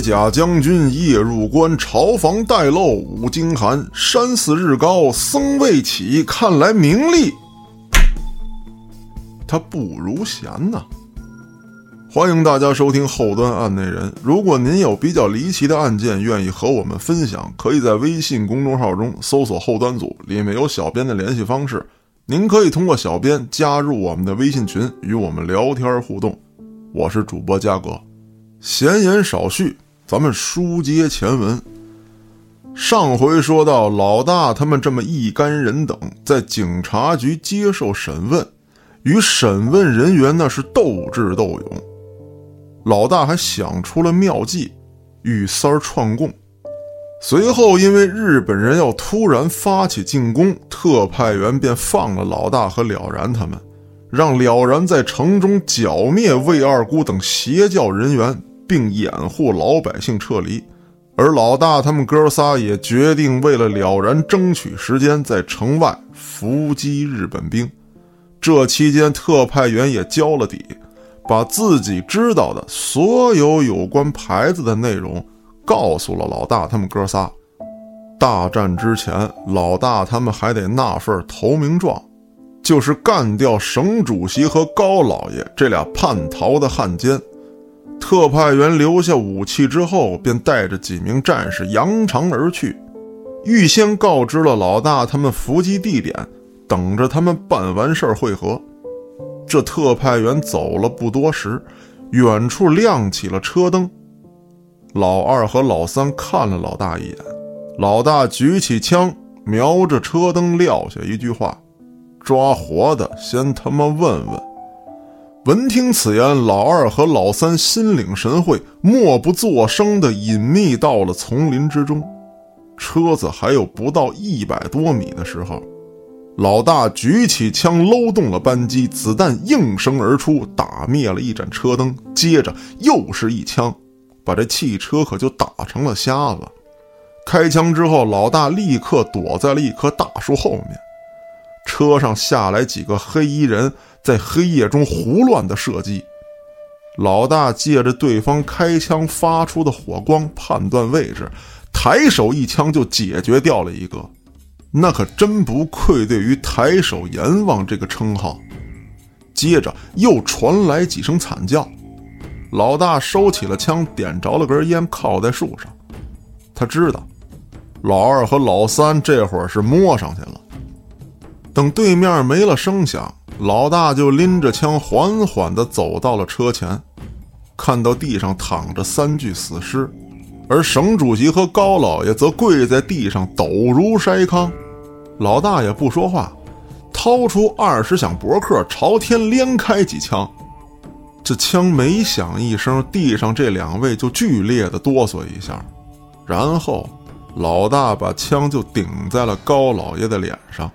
甲将军夜入关，朝房待漏五更寒。山寺日高僧未起，看来名利他不如闲呐。欢迎大家收听后端案内人。如果您有比较离奇的案件，愿意和我们分享，可以在微信公众号中搜索“后端组”，里面有小编的联系方式。您可以通过小编加入我们的微信群，与我们聊天互动。我是主播嘉哥。闲言少叙，咱们书接前文。上回说到，老大他们这么一干人等在警察局接受审问，与审问人员那是斗智斗勇。老大还想出了妙计，与三儿串供。随后，因为日本人要突然发起进攻，特派员便放了老大和了然他们，让了然在城中剿灭魏二姑等邪教人员，并掩护老百姓撤离。而老大他们哥仨也决定为了了然争取时间，在城外伏击日本兵。这期间，特派员也交了底。把自己知道的所有有关牌子的内容告诉了老大他们哥仨。大战之前，老大他们还得纳份投名状，就是干掉省主席和高老爷这俩叛逃的汉奸。特派员留下武器之后，便带着几名战士扬长而去，预先告知了老大他们伏击地点，等着他们办完事儿会合。这特派员走了不多时，远处亮起了车灯。老二和老三看了老大一眼，老大举起枪，瞄着车灯撂下一句话：“抓活的先他妈问问。”闻听此言，老二和老三心领神会，默不作声地隐秘到了丛林之中。车子还有不到一百多米的时候。老大举起枪，搂动了扳机，子弹应声而出，打灭了一盏车灯。接着又是一枪，把这汽车可就打成了瞎子。开枪之后，老大立刻躲在了一棵大树后面。车上下来几个黑衣人，在黑夜中胡乱的射击。老大借着对方开枪发出的火光判断位置，抬手一枪就解决掉了一个。那可真不愧对于“抬手阎王”这个称号。接着又传来几声惨叫，老大收起了枪，点着了根烟，靠在树上。他知道，老二和老三这会儿是摸上去了。等对面没了声响，老大就拎着枪缓缓地走到了车前，看到地上躺着三具死尸。而省主席和高老爷则跪在地上，抖如筛糠。老大爷不说话，掏出二十响驳壳，朝天连开几枪。这枪每响一声，地上这两位就剧烈的哆嗦一下。然后，老大把枪就顶在了高老爷的脸上。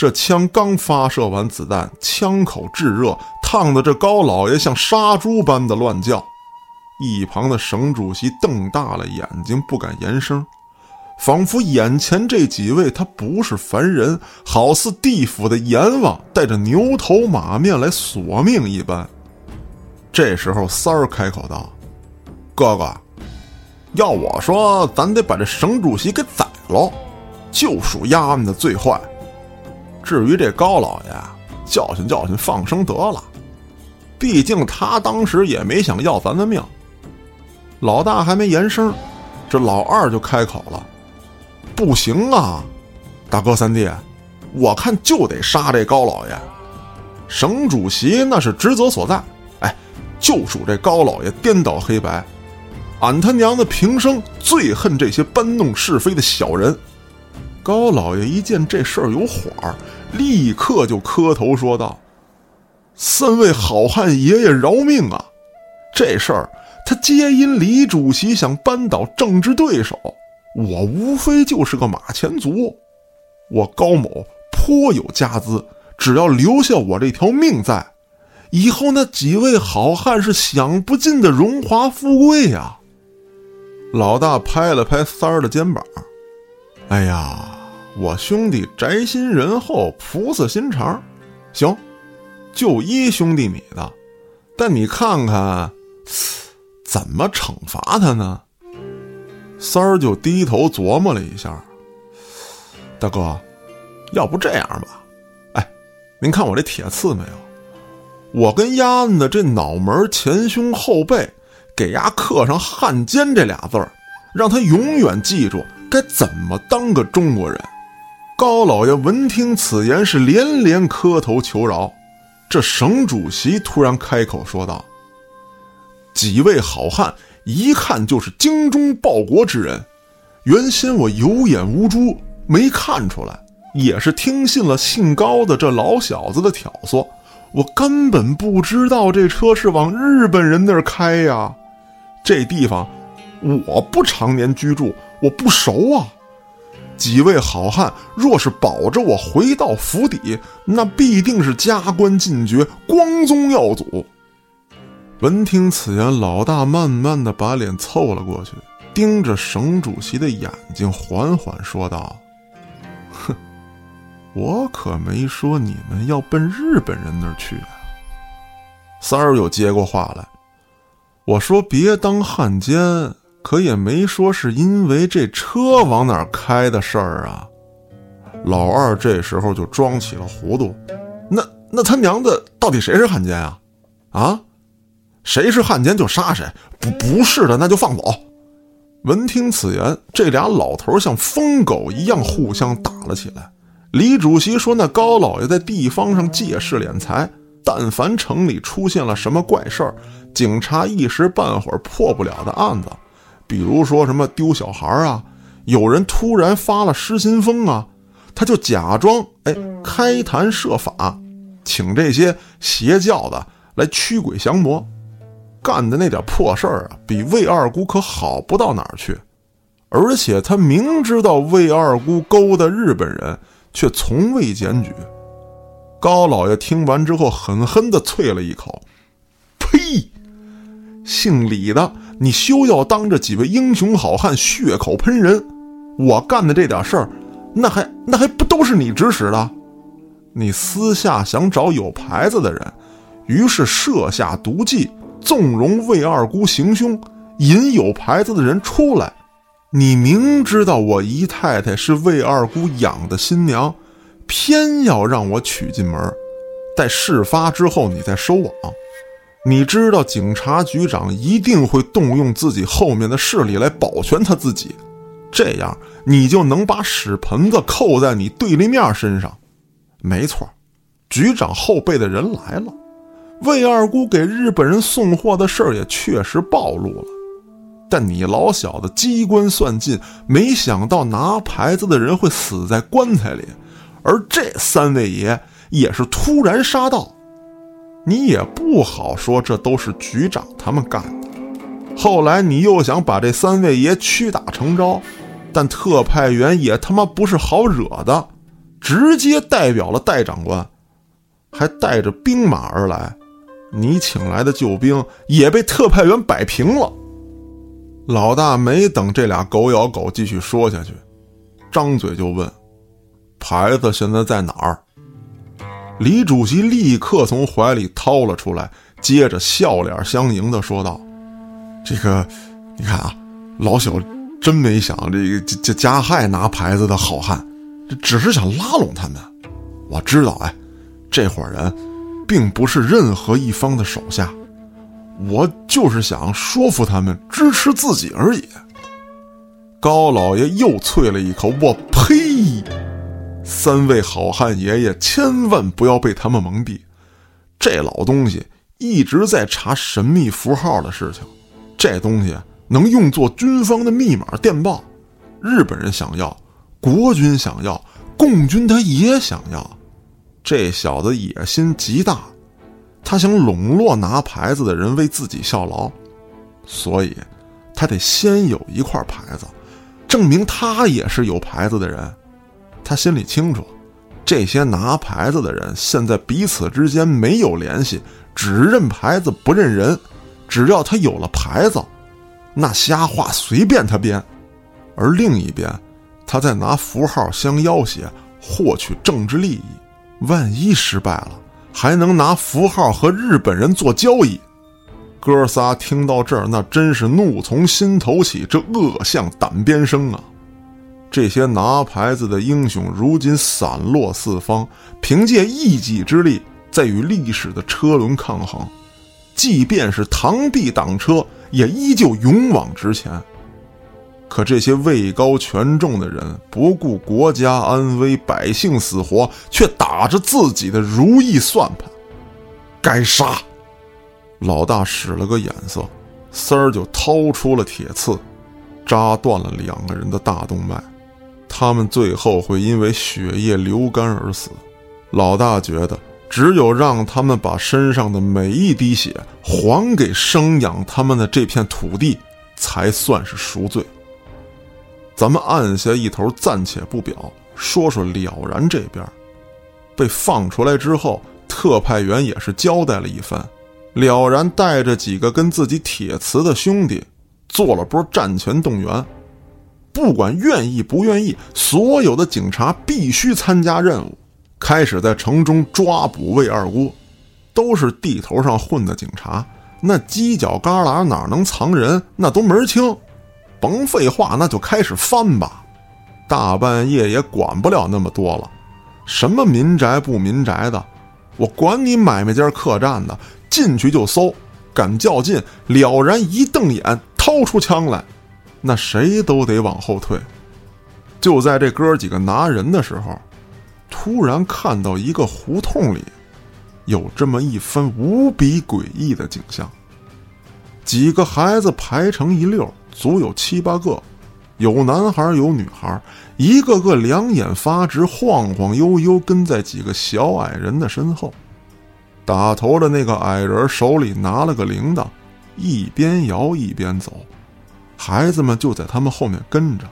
这枪刚发射完子弹，枪口炙热，烫得这高老爷像杀猪般的乱叫。一旁的省主席瞪大了眼睛，不敢言声，仿佛眼前这几位他不是凡人，好似地府的阎王带着牛头马面来索命一般。这时候，三儿开口道：“哥哥，要我说，咱得把这省主席给宰了，就属丫们的最坏。至于这高老爷，教训教训，放生得了。毕竟他当时也没想要咱的命。”老大还没言声，这老二就开口了：“不行啊，大哥三弟，我看就得杀这高老爷。省主席那是职责所在，哎，就属这高老爷颠倒黑白。俺他娘的平生最恨这些搬弄是非的小人。”高老爷一见这事儿有火儿，立刻就磕头说道：“三位好汉爷爷饶命啊！这事儿……”他皆因李主席想扳倒政治对手，我无非就是个马前卒。我高某颇有家资，只要留下我这条命在，以后那几位好汉是享不尽的荣华富贵呀。老大拍了拍三儿的肩膀：“哎呀，我兄弟宅心仁厚，菩萨心肠，行，就依兄弟你的。但你看看。”怎么惩罚他呢？三儿就低头琢磨了一下，大哥，要不这样吧，哎，您看我这铁刺没有？我跟丫的这脑门前胸后背给丫刻上“汉奸”这俩字儿，让他永远记住该怎么当个中国人。高老爷闻听此言，是连连磕头求饶。这省主席突然开口说道：“几位好汉，一看就是精忠报国之人。原先我有眼无珠，没看出来，也是听信了姓高的这老小子的挑唆，我根本不知道这车是往日本人那儿开呀。这地方我不常年居住，我不熟啊。”几位好汉，若是保着我回到府邸，那必定是加官进爵，光宗耀祖。闻听此言，老大慢慢的把脸凑了过去，盯着省主席的眼睛，缓缓说道：“哼，我可没说你们要奔日本人那儿去啊。”三儿又接过话来：“我说别当汉奸。”可也没说是因为这车往哪开的事儿啊！老二这时候就装起了糊涂，那那他娘的到底谁是汉奸啊？啊，谁是汉奸就杀谁，不不是的那就放走。闻听此言，这俩老头像疯狗一样互相打了起来。李主席说：“那高老爷在地方上借势敛财，但凡城里出现了什么怪事儿，警察一时半会儿破不了的案子。”比如说什么丢小孩啊，有人突然发了失心疯啊，他就假装哎开坛设法，请这些邪教的来驱鬼降魔，干的那点破事儿啊，比魏二姑可好不到哪儿去。而且他明知道魏二姑勾搭日本人，却从未检举。高老爷听完之后，狠狠地啐了一口：“呸！姓李的。”你休要当着几位英雄好汉血口喷人！我干的这点事儿，那还那还不都是你指使的？你私下想找有牌子的人，于是设下毒计，纵容魏二姑行凶，引有牌子的人出来。你明知道我姨太太是魏二姑养的新娘，偏要让我娶进门，待事发之后你再收网。你知道警察局长一定会动用自己后面的势力来保全他自己，这样你就能把屎盆子扣在你对立面身上。没错，局长后背的人来了，魏二姑给日本人送货的事儿也确实暴露了。但你老小子机关算尽，没想到拿牌子的人会死在棺材里，而这三位爷也是突然杀到。你也不好说，这都是局长他们干的。后来你又想把这三位爷屈打成招，但特派员也他妈不是好惹的，直接代表了戴长官，还带着兵马而来。你请来的救兵也被特派员摆平了。老大没等这俩狗咬狗继续说下去，张嘴就问：“牌子现在在哪儿？”李主席立刻从怀里掏了出来，接着笑脸相迎的说道：“这个，你看啊，老朽真没想这个这加害拿牌子的好汉，这只是想拉拢他们。我知道，哎，这伙人并不是任何一方的手下，我就是想说服他们支持自己而已。”高老爷又啐了一口：“我呸！”三位好汉爷爷，千万不要被他们蒙蔽。这老东西一直在查神秘符号的事情，这东西能用作军方的密码电报。日本人想要，国军想要，共军他也想要。这小子野心极大，他想笼络拿牌子的人为自己效劳，所以他得先有一块牌子，证明他也是有牌子的人。他心里清楚，这些拿牌子的人现在彼此之间没有联系，只认牌子不认人。只要他有了牌子，那瞎话随便他编。而另一边，他在拿符号相要挟，获取政治利益。万一失败了，还能拿符号和日本人做交易。哥仨听到这儿，那真是怒从心头起，这恶向胆边生啊！这些拿牌子的英雄，如今散落四方，凭借一己之力，在与历史的车轮抗衡。即便是螳臂挡车，也依旧勇往直前。可这些位高权重的人，不顾国家安危、百姓死活，却打着自己的如意算盘。该杀！老大使了个眼色，三儿就掏出了铁刺，扎断了两个人的大动脉。他们最后会因为血液流干而死。老大觉得，只有让他们把身上的每一滴血还给生养他们的这片土地，才算是赎罪。咱们按下一头，暂且不表，说说了然这边，被放出来之后，特派员也是交代了一番。了然带着几个跟自己铁磁的兄弟，做了波战前动员。不管愿意不愿意，所有的警察必须参加任务，开始在城中抓捕魏二姑。都是地头上混的警察，那犄角旮旯哪能藏人，那都门清。甭废话，那就开始翻吧！大半夜也管不了那么多了，什么民宅不民宅的，我管你买卖间客栈的，进去就搜，敢较劲，了然一瞪眼，掏出枪来，那谁都得往后退。就在这哥几个拿人的时候，突然看到一个胡同里，有这么一番无比诡异的景象：几个孩子排成一溜。足有七八个，有男孩有女孩，一个个两眼发直，晃晃悠悠跟在几个小矮人的身后。打头的那个矮人手里拿了个铃铛，一边摇一边走，孩子们就在他们后面跟着。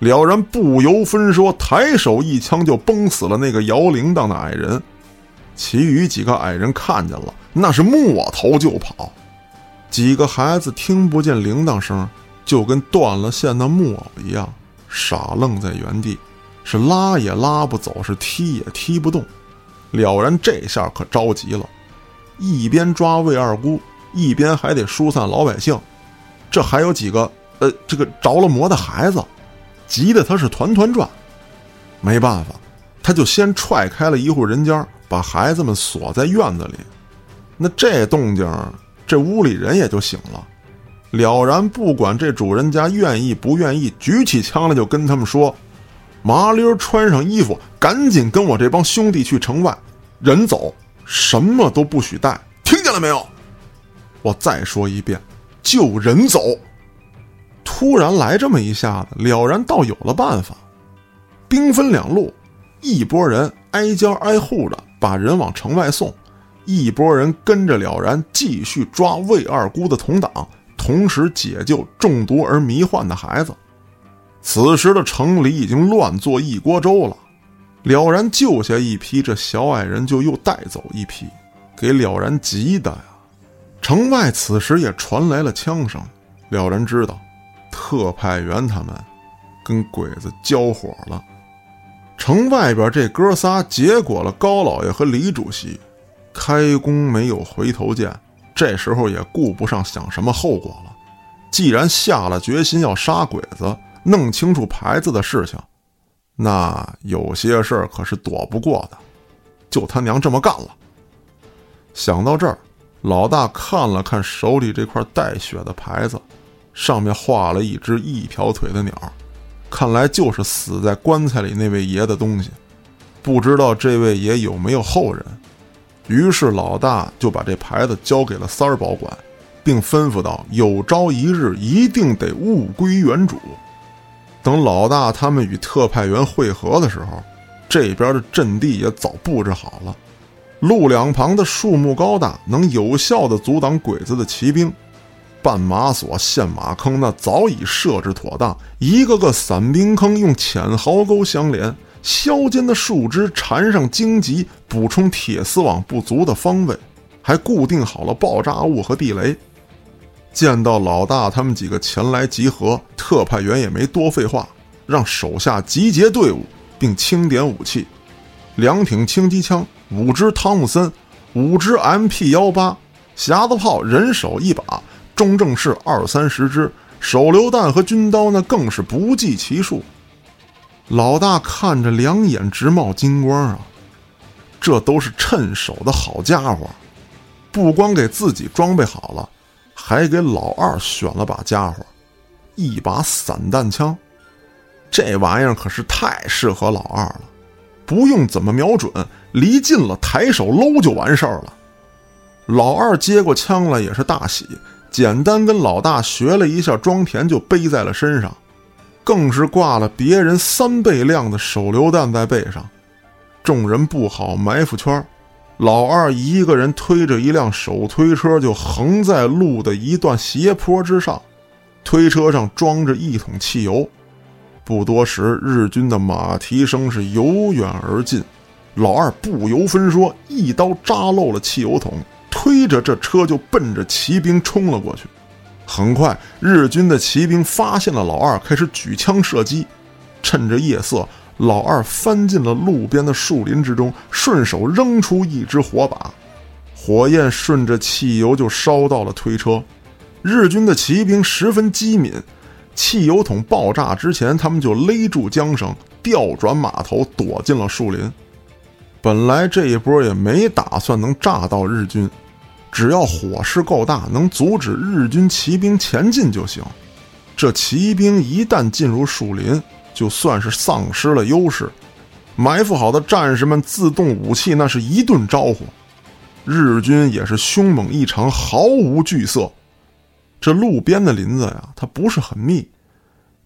了然不由分说，抬手一枪就崩死了那个摇铃铛的矮人。其余几个矮人看见了，那是抹头就跑。几个孩子听不见铃铛声，就跟断了线的木偶一样，傻愣在原地，是拉也拉不走，是踢也踢不动。了然这下可着急了，一边抓魏二姑，一边还得疏散老百姓。这还有几个呃，这个着了魔的孩子，急得他是团团转。没办法，他就先踹开了一户人家，把孩子们锁在院子里。那这动静。这屋里人也就醒了，了然不管这主人家愿意不愿意，举起枪来就跟他们说：“麻溜穿上衣服，赶紧跟我这帮兄弟去城外，人走，什么都不许带，听见了没有？”我再说一遍，救人走。突然来这么一下子，了然倒有了办法，兵分两路，一拨人挨家挨户的把人往城外送。一拨人跟着了然继续抓魏二姑的同党，同时解救中毒而迷幻的孩子。此时的城里已经乱作一锅粥了。了然救下一批，这小矮人就又带走一批，给了然急的呀。城外此时也传来了枪声，了然知道，特派员他们跟鬼子交火了。城外边这哥仨结果了高老爷和李主席。开弓没有回头箭，这时候也顾不上想什么后果了。既然下了决心要杀鬼子，弄清楚牌子的事情，那有些事儿可是躲不过的。就他娘这么干了。想到这儿，老大看了看手里这块带血的牌子，上面画了一只一条腿的鸟，看来就是死在棺材里那位爷的东西。不知道这位爷有没有后人。于是老大就把这牌子交给了三儿保管，并吩咐道：“有朝一日一定得物归原主。”等老大他们与特派员会合的时候，这边的阵地也早布置好了，路两旁的树木高大，能有效的阻挡鬼子的骑兵。绊马索、陷马坑那早已设置妥当，一个个散兵坑用浅壕沟相连。削尖的树枝缠上荆棘，补充铁丝网不足的方位，还固定好了爆炸物和地雷。见到老大他们几个前来集合，特派员也没多废话，让手下集结队伍，并清点武器：两挺轻机枪，五支汤姆森，五支 MP 幺八，匣子炮人手一把，中正式二三十支，手榴弹和军刀那更是不计其数。老大看着两眼直冒金光啊！这都是趁手的好家伙，不光给自己装备好了，还给老二选了把家伙，一把散弹枪。这玩意儿可是太适合老二了，不用怎么瞄准，离近了抬手搂就完事儿了。老二接过枪来也是大喜，简单跟老大学了一下装填，就背在了身上，更是挂了别人三倍量的手榴弹在背上。众人不好埋伏圈，老二一个人推着一辆手推车就横在路的一段斜坡之上，推车上装着一桶汽油。不多时，日军的马蹄声是由远而近。老二不由分说，一刀扎漏了汽油桶，推着这车就奔着骑兵冲了过去。很快，日军的骑兵发现了老二，开始举枪射击。趁着夜色，老二翻进了路边的树林之中，顺手扔出一支火把，火焰顺着汽油就烧到了推车。日军的骑兵十分机敏。汽油桶爆炸之前，他们就勒住缰绳，调转马头，躲进了树林。本来这一波也没打算能炸到日军，只要火势够大，能阻止日军骑兵前进就行。这骑兵一旦进入树林，就算是丧失了优势。埋伏好的战士们自动武器，那是一顿招呼。日军也是凶猛异常，毫无惧色。这路边的林子呀，它不是很密，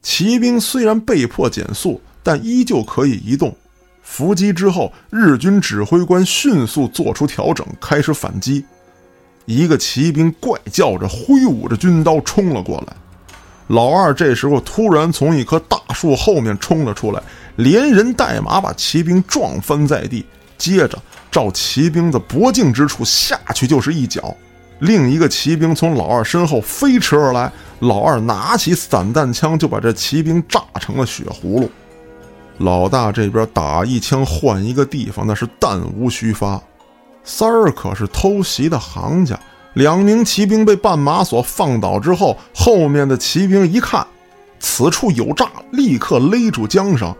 骑兵虽然被迫减速，但依旧可以移动。伏击之后，日军指挥官迅速做出调整，开始反击。一个骑兵怪叫着，挥舞着军刀冲了过来。老二这时候突然从一棵大树后面冲了出来，连人带马把骑兵撞翻在地，接着照骑兵的脖颈之处下去就是一脚。另一个骑兵从老二身后飞驰而来，老二拿起散弹枪就把这骑兵炸成了血葫芦。老大这边打一枪换一个地方，那是弹无虚发。三儿可是偷袭的行家，两名骑兵被绊马索放倒之后，后面的骑兵一看此处有诈，立刻勒住缰绳，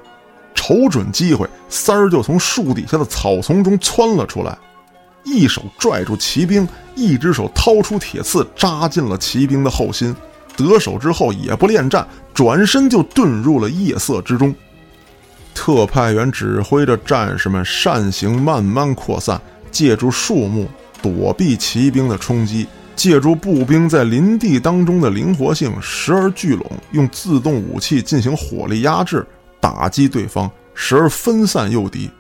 瞅准机会，三儿就从树底下的草丛中窜了出来。一手拽住骑兵，一只手掏出铁刺扎进了骑兵的后心。得手之后也不恋战，转身就遁入了夜色之中。特派员指挥着战士们扇形慢慢扩散，借助树木躲避骑兵的冲击，借助步兵在林地当中的灵活性，时而聚拢，用自动武器进行火力压制，打击对方；时而分散诱敌。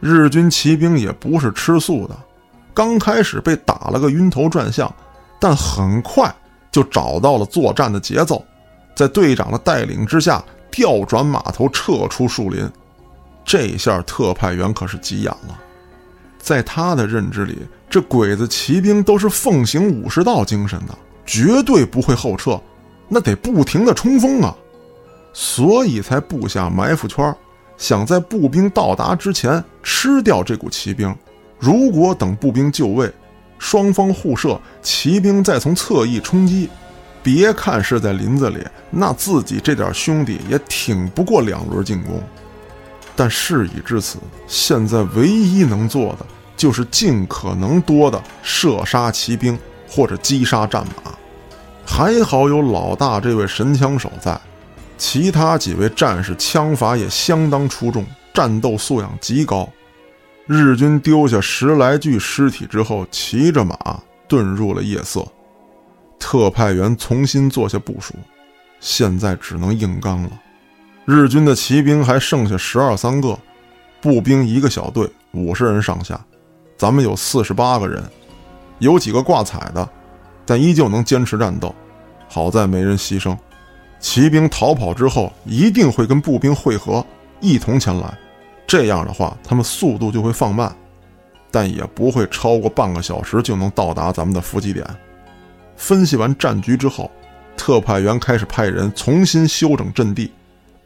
日军骑兵也不是吃素的。刚开始被打了个晕头转向，但很快就找到了作战的节奏，在队长的带领之下调转马头撤出树林。这下特派员可是急眼了，在他的认知里，这鬼子骑兵都是奉行武士道精神的，绝对不会后撤，那得不停的冲锋啊，所以才布下埋伏圈，想在步兵到达之前吃掉这股骑兵。如果等步兵就位，双方互射，骑兵再从侧翼冲击，别看是在林子里，那自己这点兄弟也挺不过两轮进攻。但事已至此，现在唯一能做的就是尽可能多的射杀骑兵或者击杀战马。还好有老大这位神枪手在，其他几位战士枪法也相当出众，战斗素养极高。日军丢下十来具尸体之后，骑着马遁入了夜色。特派员重新做下部署，现在只能硬刚了。日军的骑兵还剩下十二三个，步兵一个小队五十人上下，咱们有四十八个人，有几个挂彩的，但依旧能坚持战斗。好在没人牺牲。骑兵逃跑之后，一定会跟步兵会合，一同前来。这样的话，他们速度就会放慢，但也不会超过半个小时就能到达咱们的伏击点。分析完战局之后，特派员开始派人重新修整阵地，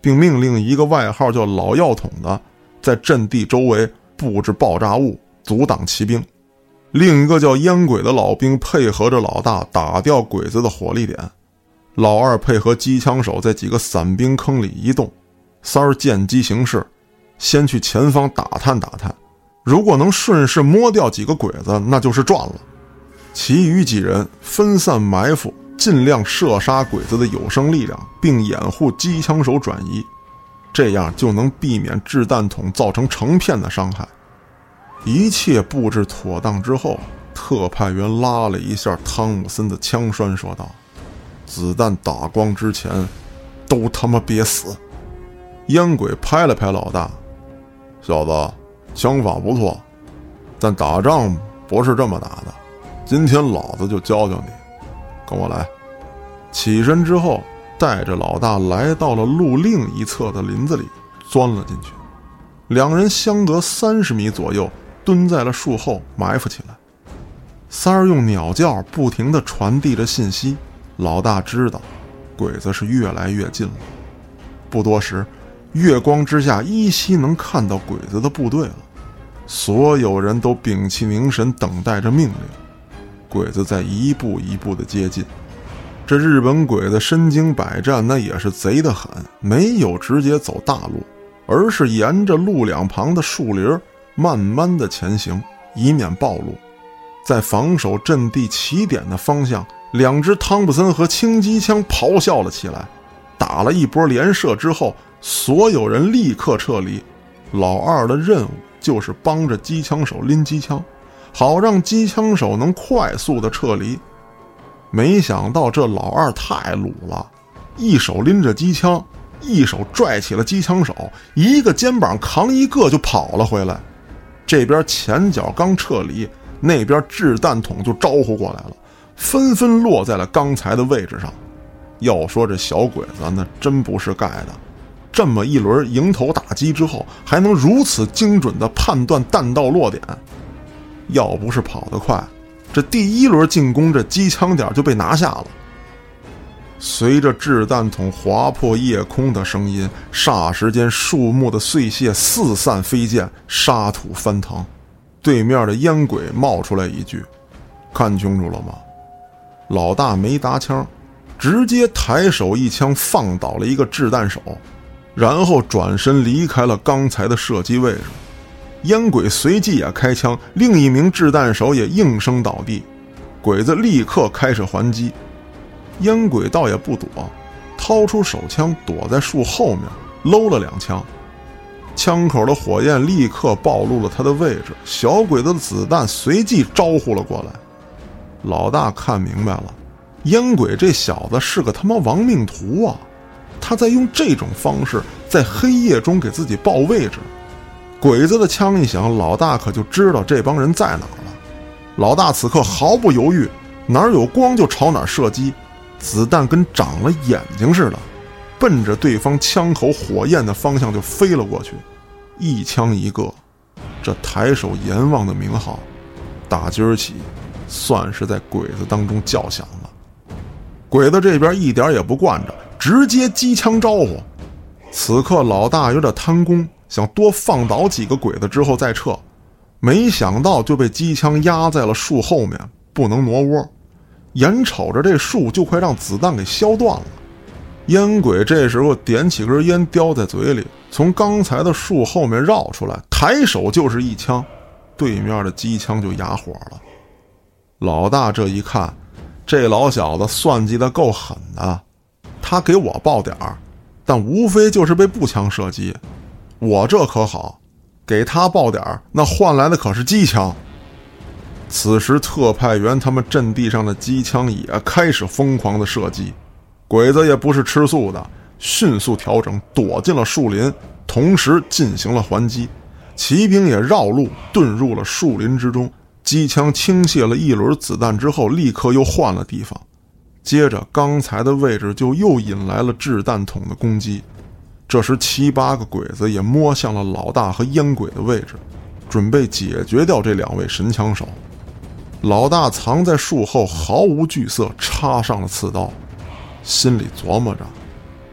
并命令一个外号叫“老药桶”的在阵地周围布置爆炸物，阻挡骑兵。另一个叫烟鬼的老兵配合着老大打掉鬼子的火力点，老二配合机枪手在几个散兵坑里移动。三儿见机行事，先去前方打探打探，如果能顺势摸掉几个鬼子，那就是赚了。其余几人分散埋伏，尽量射杀鬼子的有生力量，并掩护机枪手转移，这样就能避免掷弹筒造成成片的伤害。一切布置妥当之后，特派员拉了一下汤姆森的枪栓，说道：“子弹打光之前，都他妈别死！”烟鬼拍了拍老大：“小子，枪法不错，但打仗不是这么打的。今天老子就教教你，跟我来。”起身之后，带着老大来到了路另一侧的林子里，钻了进去。两人相隔三十米左右。蹲在了树后埋伏起来，三儿用鸟叫不停地传递着信息。老大知道，鬼子是越来越近了。不多时，月光之下依稀能看到鬼子的部队了。所有人都屏气凝神，等待着命令。鬼子在一步一步地接近。这日本鬼子身经百战，那也是贼得很，没有直接走大路，而是沿着路两旁的树林儿。慢慢的前行，以免暴露。在防守阵地起点的方向，两支汤普森和轻机枪咆哮了起来。打了一波连射之后，所有人立刻撤离。老二的任务就是帮着机枪手拎机枪，好让机枪手能快速的撤离。没想到这老二太鲁了，一手拎着机枪，一手拽起了机枪手，一个肩膀扛一个就跑了回来。这边前脚刚撤离，那边掷弹筒就招呼过来了，纷纷落在了刚才的位置上。要说这小鬼子那真不是盖的，这么一轮迎头打击之后，还能如此精准地判断弹道落点。要不是跑得快，这第一轮进攻这机枪点就被拿下了。随着掷弹筒划破夜空的声音，霎时间树木的碎屑四散飞溅，沙土翻腾。对面的烟鬼冒出来一句：“看清楚了吗？”老大没搭腔，直接抬手一枪放倒了一个掷弹手，然后转身离开了刚才的射击位置。烟鬼随即也开枪，另一名掷弹手也应声倒地，鬼子立刻开始还击。烟鬼倒也不躲，掏出手枪躲在树后面，搂了两枪，枪口的火焰立刻暴露了他的位置。小鬼子的子弹随即招呼了过来。老大看明白了，烟鬼这小子是个他妈亡命徒啊！他在用这种方式在黑夜中给自己报位置。鬼子的枪一响，老大可就知道这帮人在哪了。老大此刻毫不犹豫，哪儿有光就朝哪儿射击。子弹跟长了眼睛似的，奔着对方枪口火焰的方向就飞了过去，一枪一个。这抬手阎王的名号，打今儿起，算是在鬼子当中叫响了。鬼子这边一点也不惯着，直接机枪招呼。此刻老大有点贪功，想多放倒几个鬼子之后再撤，没想到就被机枪压在了树后面，不能挪窝。眼瞅着这树就快让子弹给削断了，烟鬼这时候点起根烟叼在嘴里，从刚才的树后面绕出来，抬手就是一枪，对面的机枪就哑火了。老大这一看，这老小子算计的够狠的，他给我报点儿，但无非就是被步枪射击，我这可好，给他报点儿，那换来的可是机枪。此时，特派员他们阵地上的机枪也开始疯狂的射击，鬼子也不是吃素的，迅速调整，躲进了树林，同时进行了还击。骑兵也绕路遁入了树林之中，机枪倾泻了一轮子弹之后，立刻又换了地方，接着刚才的位置就又引来了掷弹筒的攻击。这时，七八个鬼子也摸向了老大和烟鬼的位置，准备解决掉这两位神枪手。老大藏在树后，毫无惧色，插上了刺刀，心里琢磨着：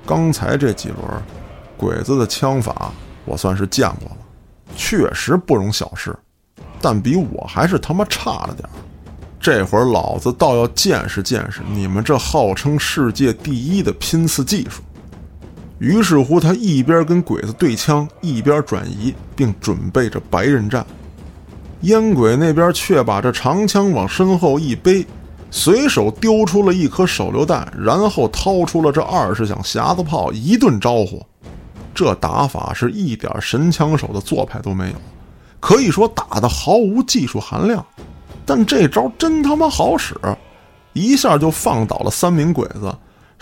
刚才这几轮，鬼子的枪法我算是见过了，确实不容小视。但比我还是他妈差了点儿。这会儿老子倒要见识见识你们这号称世界第一的拼刺技术。于是乎，他一边跟鬼子对枪，一边转移，并准备着白刃战。烟鬼那边却把这长枪往身后一背，随手丢出了一颗手榴弹，然后掏出了这二十响匣子炮，一顿招呼。这打法是一点神枪手的做派都没有，可以说打的毫无技术含量。但这招真他妈好使，一下就放倒了三名鬼子，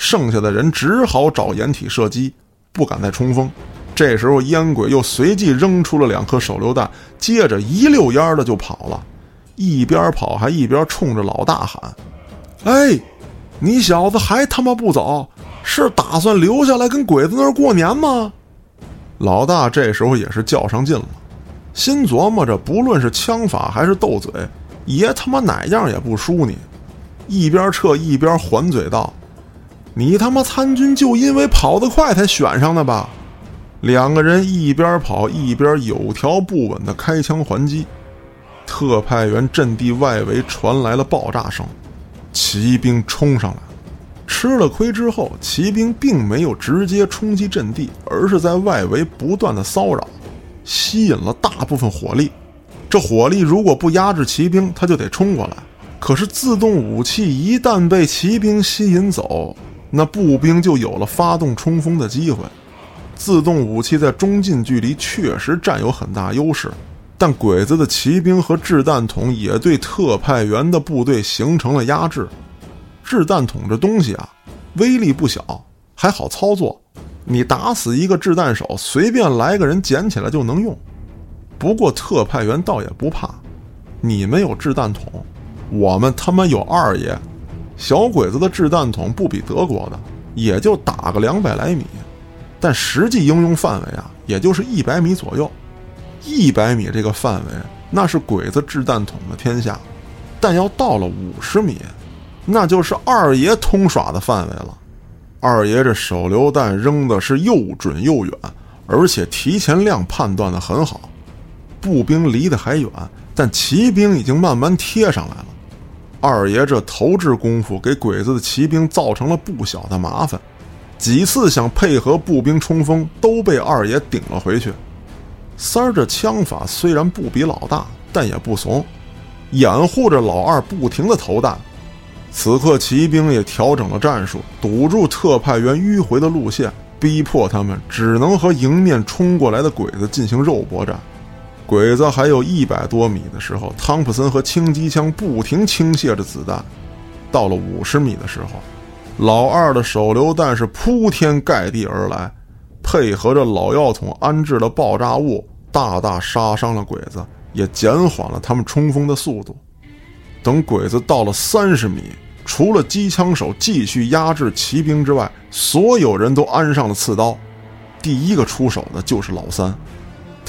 剩下的人只好找掩体射击，不敢再冲锋。这时候烟鬼又随即扔出了两颗手榴弹，接着一溜烟的就跑了，一边跑还一边冲着老大喊：“哎，你小子还他妈不走？是打算留下来跟鬼子那儿过年吗？”老大这时候也是较上劲了，心琢磨着，不论是枪法还是斗嘴。爷他妈哪样也不输你，一边撤一边还嘴道：“你他妈参军就因为跑得快才选上的吧？”两个人一边跑一边有条不紊的开枪还击。特派员阵地外围传来了爆炸声，骑兵冲上来，吃了亏之后，骑兵并没有直接冲击阵地，而是在外围不断的骚扰，吸引了大部分火力。这火力如果不压制骑兵，他就得冲过来。可是自动武器一旦被骑兵吸引走，那步兵就有了发动冲锋的机会。自动武器在中近距离确实占有很大优势，但鬼子的骑兵和掷弹筒也对特派员的部队形成了压制。掷弹筒这东西啊，威力不小，还好操作。你打死一个掷弹手，随便来个人捡起来就能用。不过特派员倒也不怕，你们有掷弹筒，我们他妈有二爷。小鬼子的掷弹筒不比德国的，也就打个两百来米，但实际应用范围啊，也就是一百米左右。一百米这个范围，那是鬼子掷弹筒的天下。但要到了五十米，那就是二爷通耍的范围了。二爷这手榴弹扔的是又准又远，而且提前量判断的很好。步兵离得还远，但骑兵已经慢慢贴上来了。二爷这投掷功夫给鬼子的骑兵造成了不小的麻烦，几次想配合步兵冲锋都被二爷顶了回去。三儿这枪法虽然不比老大，但也不怂，掩护着老二不停的投弹。此刻骑兵也调整了战术，堵住特派员迂回的路线，逼迫他们只能和迎面冲过来的鬼子进行肉搏战。鬼子还有一百多米的时候，汤普森和轻机枪不停倾泻着子弹。到了五十米的时候，老二的手榴弹是铺天盖地而来，配合着老药桶安置的爆炸物，大大杀伤了鬼子，也减缓了他们冲锋的速度。等鬼子到了三十米，除了机枪手继续压制骑兵之外，所有人都安上了刺刀。第一个出手的就是老三。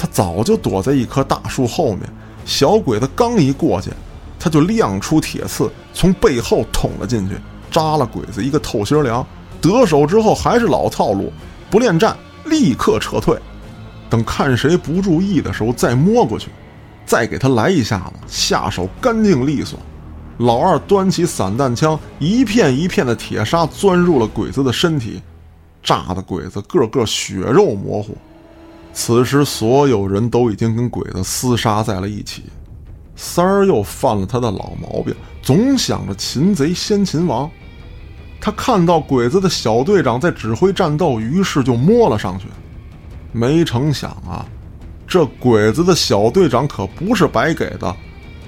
他早就躲在一棵大树后面，小鬼子刚一过去，他就亮出铁刺，从背后捅了进去，扎了鬼子一个透心凉。得手之后还是老套路，不恋战，立刻撤退。等看谁不注意的时候再摸过去，再给他来一下子，下手干净利索。老二端起散弹枪，一片一片的铁砂钻入了鬼子的身体，炸的鬼子个个血肉模糊。此时，所有人都已经跟鬼子厮杀在了一起。三儿又犯了他的老毛病，总想着擒贼先擒王。他看到鬼子的小队长在指挥战斗，于是就摸了上去。没成想啊，这鬼子的小队长可不是白给的，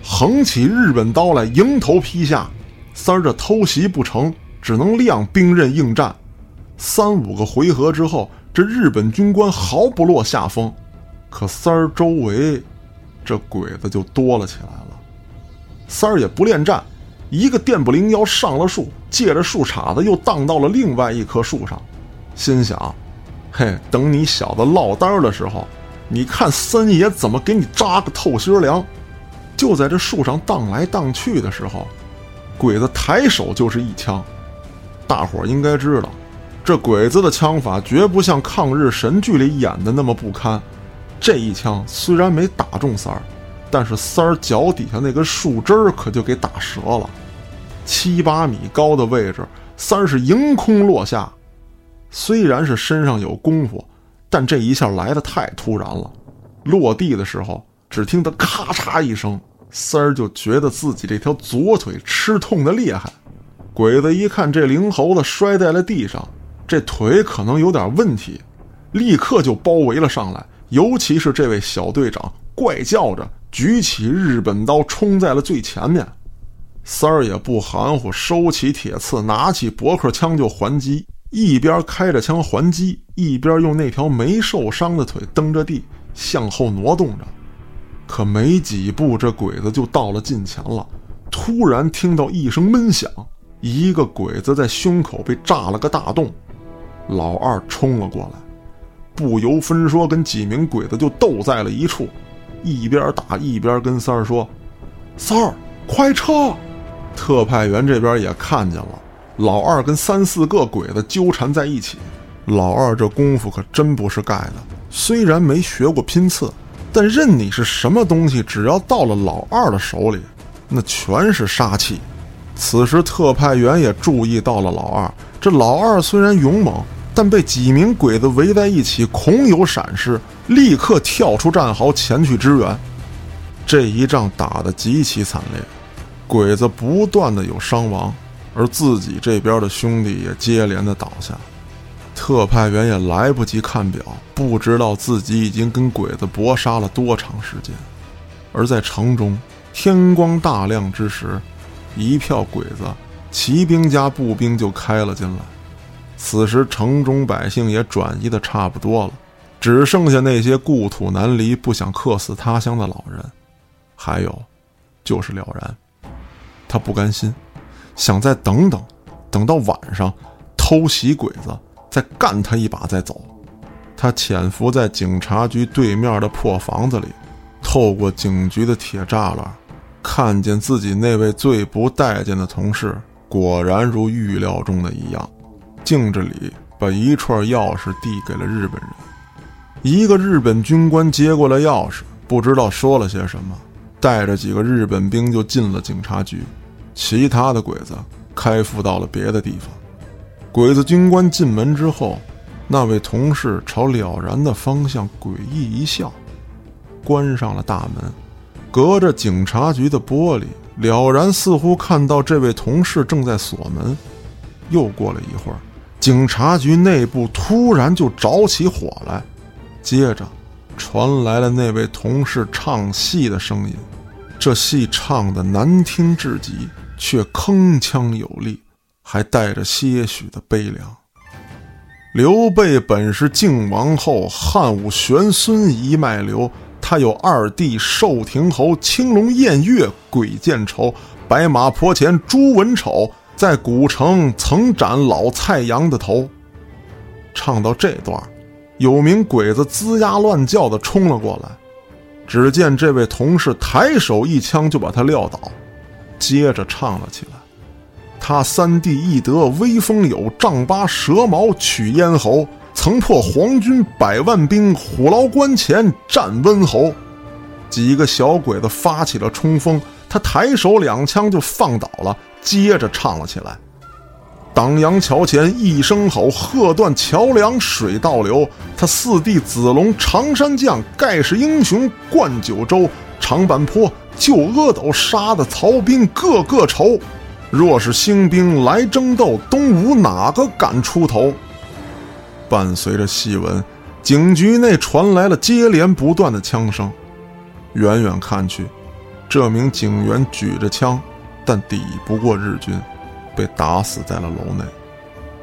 横起日本刀来迎头劈下。三儿这偷袭不成，只能亮兵刃应战。三五个回合之后。这日本军官毫不落下风，可三儿周围，这鬼子就多了起来了。三儿也不恋战，一个电不灵腰上了树，借着树杈子又荡到了另外一棵树上，心想：嘿，等你小子落单的时候，你看三爷怎么给你扎个透心凉。就在这树上荡来荡去的时候，鬼子抬手就是一枪。大伙儿应该知道。这鬼子的枪法绝不像抗日神剧里演的那么不堪，这一枪虽然没打中三儿，但是三儿脚底下那根树枝可就给打折了，七八米高的位置，三是迎空落下。虽然是身上有功夫，但这一下来的太突然了。落地的时候，只听得咔嚓一声，三儿就觉得自己这条左腿吃痛的厉害。鬼子一看这灵猴子摔在了地上，这腿可能有点问题，立刻就包围了上来。尤其是这位小队长，怪叫着举起日本刀冲在了最前面。三儿也不含糊，收起铁刺，拿起驳壳枪就还击。一边开着枪还击，一边用那条没受伤的腿蹬着地向后挪动着。可没几步，这鬼子就到了近前了。突然听到一声闷响，一个鬼子在胸口被炸了个大洞。老二冲了过来。不由分说，跟几名鬼子就斗在了一处，一边打一边跟三儿说：“三儿，快撤！”特派员这边也看见了，老二跟三四个鬼子纠缠在一起。老二这功夫可真不是盖的，虽然没学过拼刺，但任你是什么东西，只要到了老二的手里，那全是杀气。此时特派员也注意到了老二，这老二虽然勇猛。但被几名鬼子围在一起，恐有闪失，立刻跳出战壕前去支援。这一仗打得极其惨烈，鬼子不断的有伤亡，而自己这边的兄弟也接连的倒下。特派员也来不及看表，不知道自己已经跟鬼子搏杀了多长时间。而在城中，天光大亮之时，一票鬼子，骑兵加步兵就开了进来。此时，城中百姓也转移的差不多了，只剩下那些故土难离、不想客死他乡的老人，还有，就是了然。他不甘心，想再等等，等到晚上偷袭鬼子，再干他一把再走。他潜伏在警察局对面的破房子里，透过警局的铁栅栏，看见自己那位最不待见的同事，果然如预料中的一样。镜子里把一串钥匙递给了日本人，一个日本军官接过了钥匙，不知道说了些什么，带着几个日本兵就进了警察局，其他的鬼子开赴到了别的地方。鬼子军官进门之后，那位同事朝了然的方向诡异一笑，关上了大门。隔着警察局的玻璃，了然似乎看到这位同事正在锁门。又过了一会儿。警察局内部突然就着起火来，接着传来了那位同事唱戏的声音。这戏唱的难听至极，却铿锵有力，还带着些许的悲凉。刘备本是靖王后，汉武玄孙一脉流。他有二弟寿亭侯，青龙偃月鬼见愁，白马坡前朱文丑。在古城曾斩老蔡阳的头。唱到这段，有名鬼子龇牙乱叫的冲了过来。只见这位同事抬手一枪就把他撂倒，接着唱了起来：“他三弟义德威风有，丈八蛇矛取咽喉，曾破皇军百万兵，虎牢关前战温侯。”几个小鬼子发起了冲锋，他抬手两枪就放倒了。接着唱了起来：“党阳桥前一声吼，喝断桥梁水倒流。他四弟子龙常山将，盖世英雄冠九州。长坂坡救阿斗，杀得曹兵个个愁。若是兴兵来争斗，东吴哪个敢出头？”伴随着戏文，警局内传来了接连不断的枪声。远远看去，这名警员举着枪。但抵不过日军，被打死在了楼内。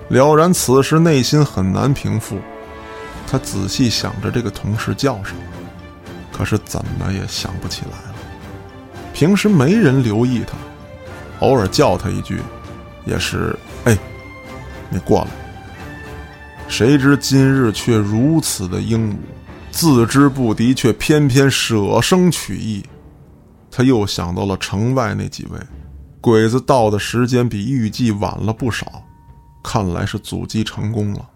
了然此时内心很难平复，他仔细想着这个同事叫什么，可是怎么也想不起来了。平时没人留意他，偶尔叫他一句，也是“哎，你过来。”谁知今日却如此的英武，自知不敌，却偏偏舍生取义。他又想到了城外那几位。鬼子到的时间比预计晚了不少，看来是阻击成功了。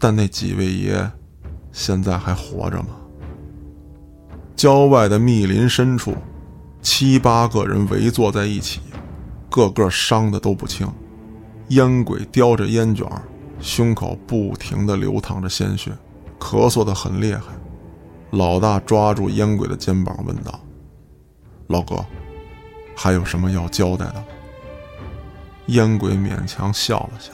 但那几位爷现在还活着吗？郊外的密林深处，七八个人围坐在一起，个个伤的都不轻。烟鬼叼着烟卷，胸口不停地流淌着鲜血，咳嗽的很厉害。老大抓住烟鬼的肩膀问道：“老哥，还有什么要交代的？”烟鬼勉强笑了笑：“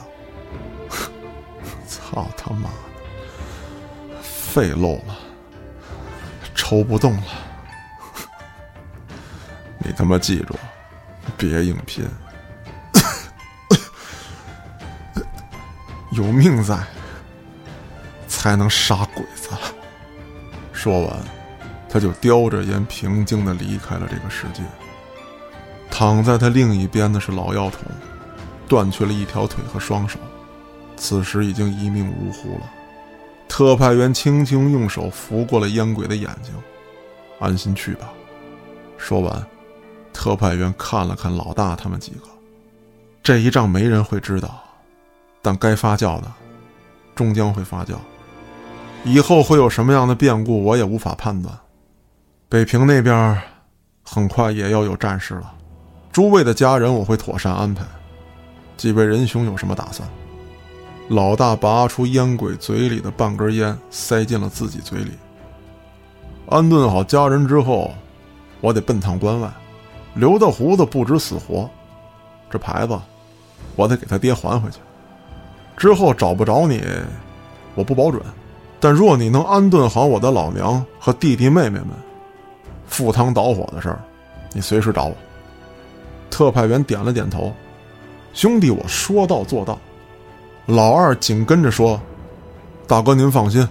操他妈的，肺漏了。”抽不动了，你他妈记住，别硬拼，有命在，才能杀鬼子。说完，他就叼着烟，平静的离开了这个世界。躺在他另一边的是老药桶，断去了一条腿和双手，此时已经一命呜呼了。特派员轻轻用手拂过了烟鬼的眼睛，安心去吧。说完，特派员看了看老大他们几个，这一仗没人会知道，但该发酵的，终将会发酵。以后会有什么样的变故，我也无法判断。北平那边，很快也要有战事了。诸位的家人，我会妥善安排。几位仁兄有什么打算？老大拔出烟鬼嘴里的半根烟，塞进了自己嘴里。安顿好家人之后，我得奔趟关外。刘大胡子不知死活，这牌子我得给他爹还回去。之后找不着你，我不保准。但若你能安顿好我的老娘和弟弟妹妹们，赴汤蹈火的事儿，你随时找我。特派员点了点头，兄弟，我说到做到。老二紧跟着说：“大哥，您放心，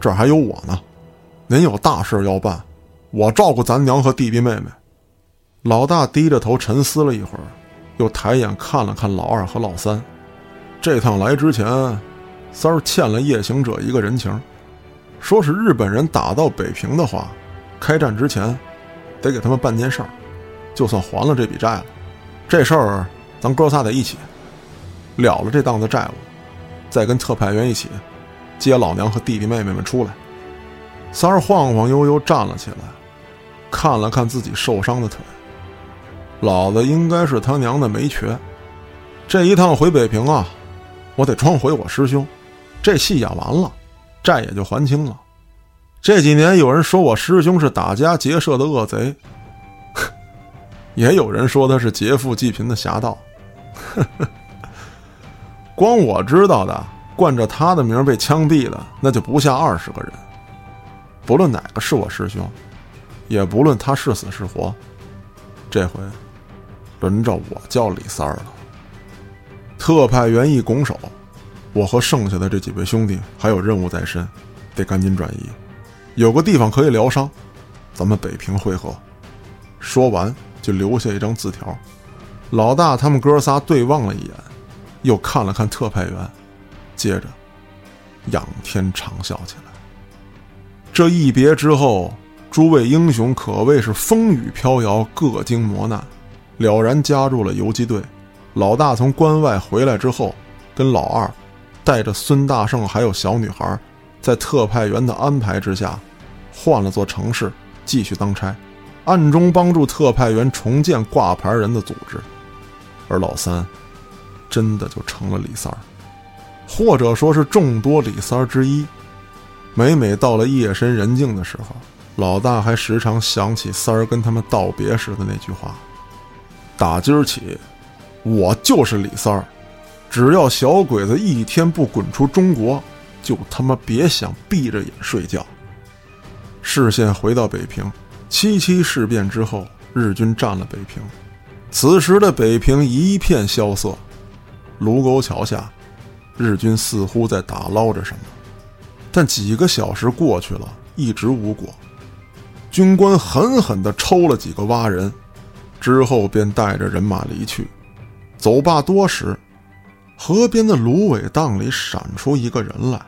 这儿还有我呢。您有大事要办，我照顾咱娘和弟弟妹妹。”老大低着头沉思了一会儿，又抬眼看了看老二和老三。这趟来之前，三儿欠了夜行者一个人情，说是日本人打到北平的话，开战之前得给他们办件事儿，就算还了这笔债了。这事儿咱哥仨得一起了了这档子债务。再跟特派员一起接老娘和弟弟妹妹们出来。三儿晃晃悠悠站了起来，看了看自己受伤的腿。老子应该是他娘的没瘸。这一趟回北平啊，我得装回我师兄。这戏演完了，债也就还清了。这几年有人说我师兄是打家劫舍的恶贼，也有人说他是劫富济贫的侠盗。呵呵。光我知道的，冠着他的名被枪毙的，那就不下二十个人。不论哪个是我师兄，也不论他是死是活，这回轮着我叫李三儿了。特派员一拱手，我和剩下的这几位兄弟还有任务在身，得赶紧转移。有个地方可以疗伤，咱们北平会合。说完，就留下一张字条。老大他们哥仨对望了一眼。又看了看特派员，接着仰天长啸起来。这一别之后，诸位英雄可谓是风雨飘摇，各经磨难，了然加入了游击队。老大从关外回来之后，跟老二带着孙大圣还有小女孩，在特派员的安排之下，换了座城市继续当差，暗中帮助特派员重建挂牌人的组织。而老三。真的就成了李三儿，或者说是众多李三儿之一。每每到了夜深人静的时候，老大还时常想起三儿跟他们道别时的那句话：“打今儿起，我就是李三儿，只要小鬼子一天不滚出中国，就他妈别想闭着眼睡觉。”视线回到北平，七七事变之后，日军占了北平，此时的北平一片萧瑟。卢沟桥下，日军似乎在打捞着什么，但几个小时过去了，一直无果。军官狠狠地抽了几个蛙人，之后便带着人马离去。走罢多时，河边的芦苇荡里闪出一个人来，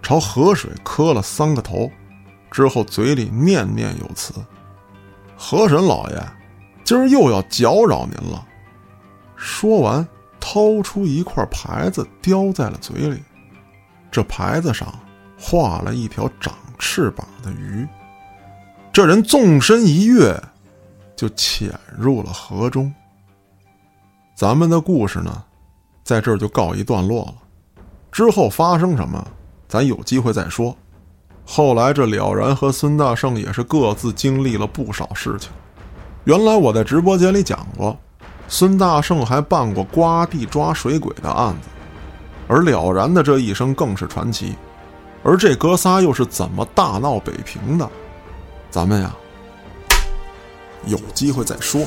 朝河水磕了三个头，之后嘴里念念有词：“河神老爷，今儿又要搅扰您了。”说完。掏出一块牌子，叼在了嘴里。这牌子上画了一条长翅膀的鱼。这人纵身一跃，就潜入了河中。咱们的故事呢，在这儿就告一段落了。之后发生什么，咱有机会再说。后来这了然和孙大圣也是各自经历了不少事情。原来我在直播间里讲过，孙大圣还办过刮地抓水鬼的案子，而了然的这一生更是传奇。而这哥仨又是怎么大闹北平的？咱们呀，有机会再说。